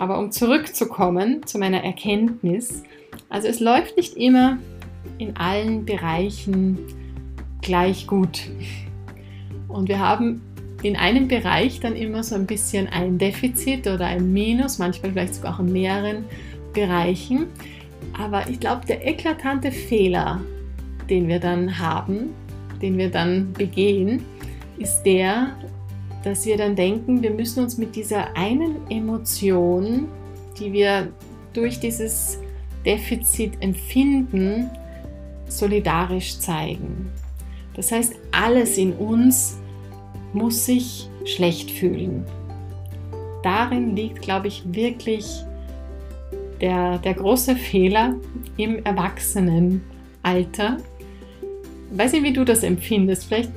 Aber um zurückzukommen zu meiner Erkenntnis, also es läuft nicht immer in allen Bereichen gleich gut. Und wir haben in einem Bereich dann immer so ein bisschen ein Defizit oder ein Minus, manchmal vielleicht sogar auch in mehreren Bereichen. Aber ich glaube, der eklatante Fehler, den wir dann haben, den wir dann begehen, ist der, dass wir dann denken, wir müssen uns mit dieser einen Emotion, die wir durch dieses Defizit empfinden, solidarisch zeigen. Das heißt, alles in uns muss sich schlecht fühlen. Darin liegt, glaube ich, wirklich der, der große Fehler im Erwachsenenalter. Ich weiß nicht, wie du das empfindest. Vielleicht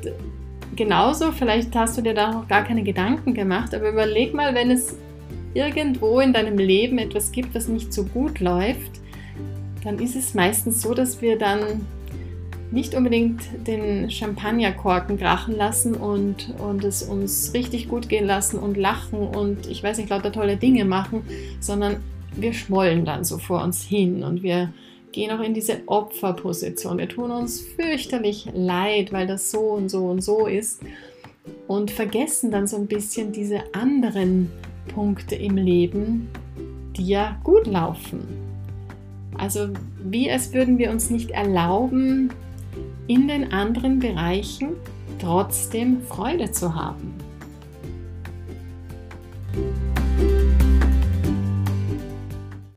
genauso, vielleicht hast du dir da noch gar keine Gedanken gemacht, aber überleg mal, wenn es irgendwo in deinem Leben etwas gibt, was nicht so gut läuft, dann ist es meistens so, dass wir dann nicht unbedingt den Champagnerkorken krachen lassen und, und es uns richtig gut gehen lassen und lachen und ich weiß nicht, lauter tolle Dinge machen, sondern wir schmollen dann so vor uns hin und wir gehen auch in diese Opferposition. Wir tun uns fürchterlich leid, weil das so und so und so ist und vergessen dann so ein bisschen diese anderen Punkte im Leben, die ja gut laufen. Also wie als würden wir uns nicht erlauben, in den anderen Bereichen trotzdem Freude zu haben.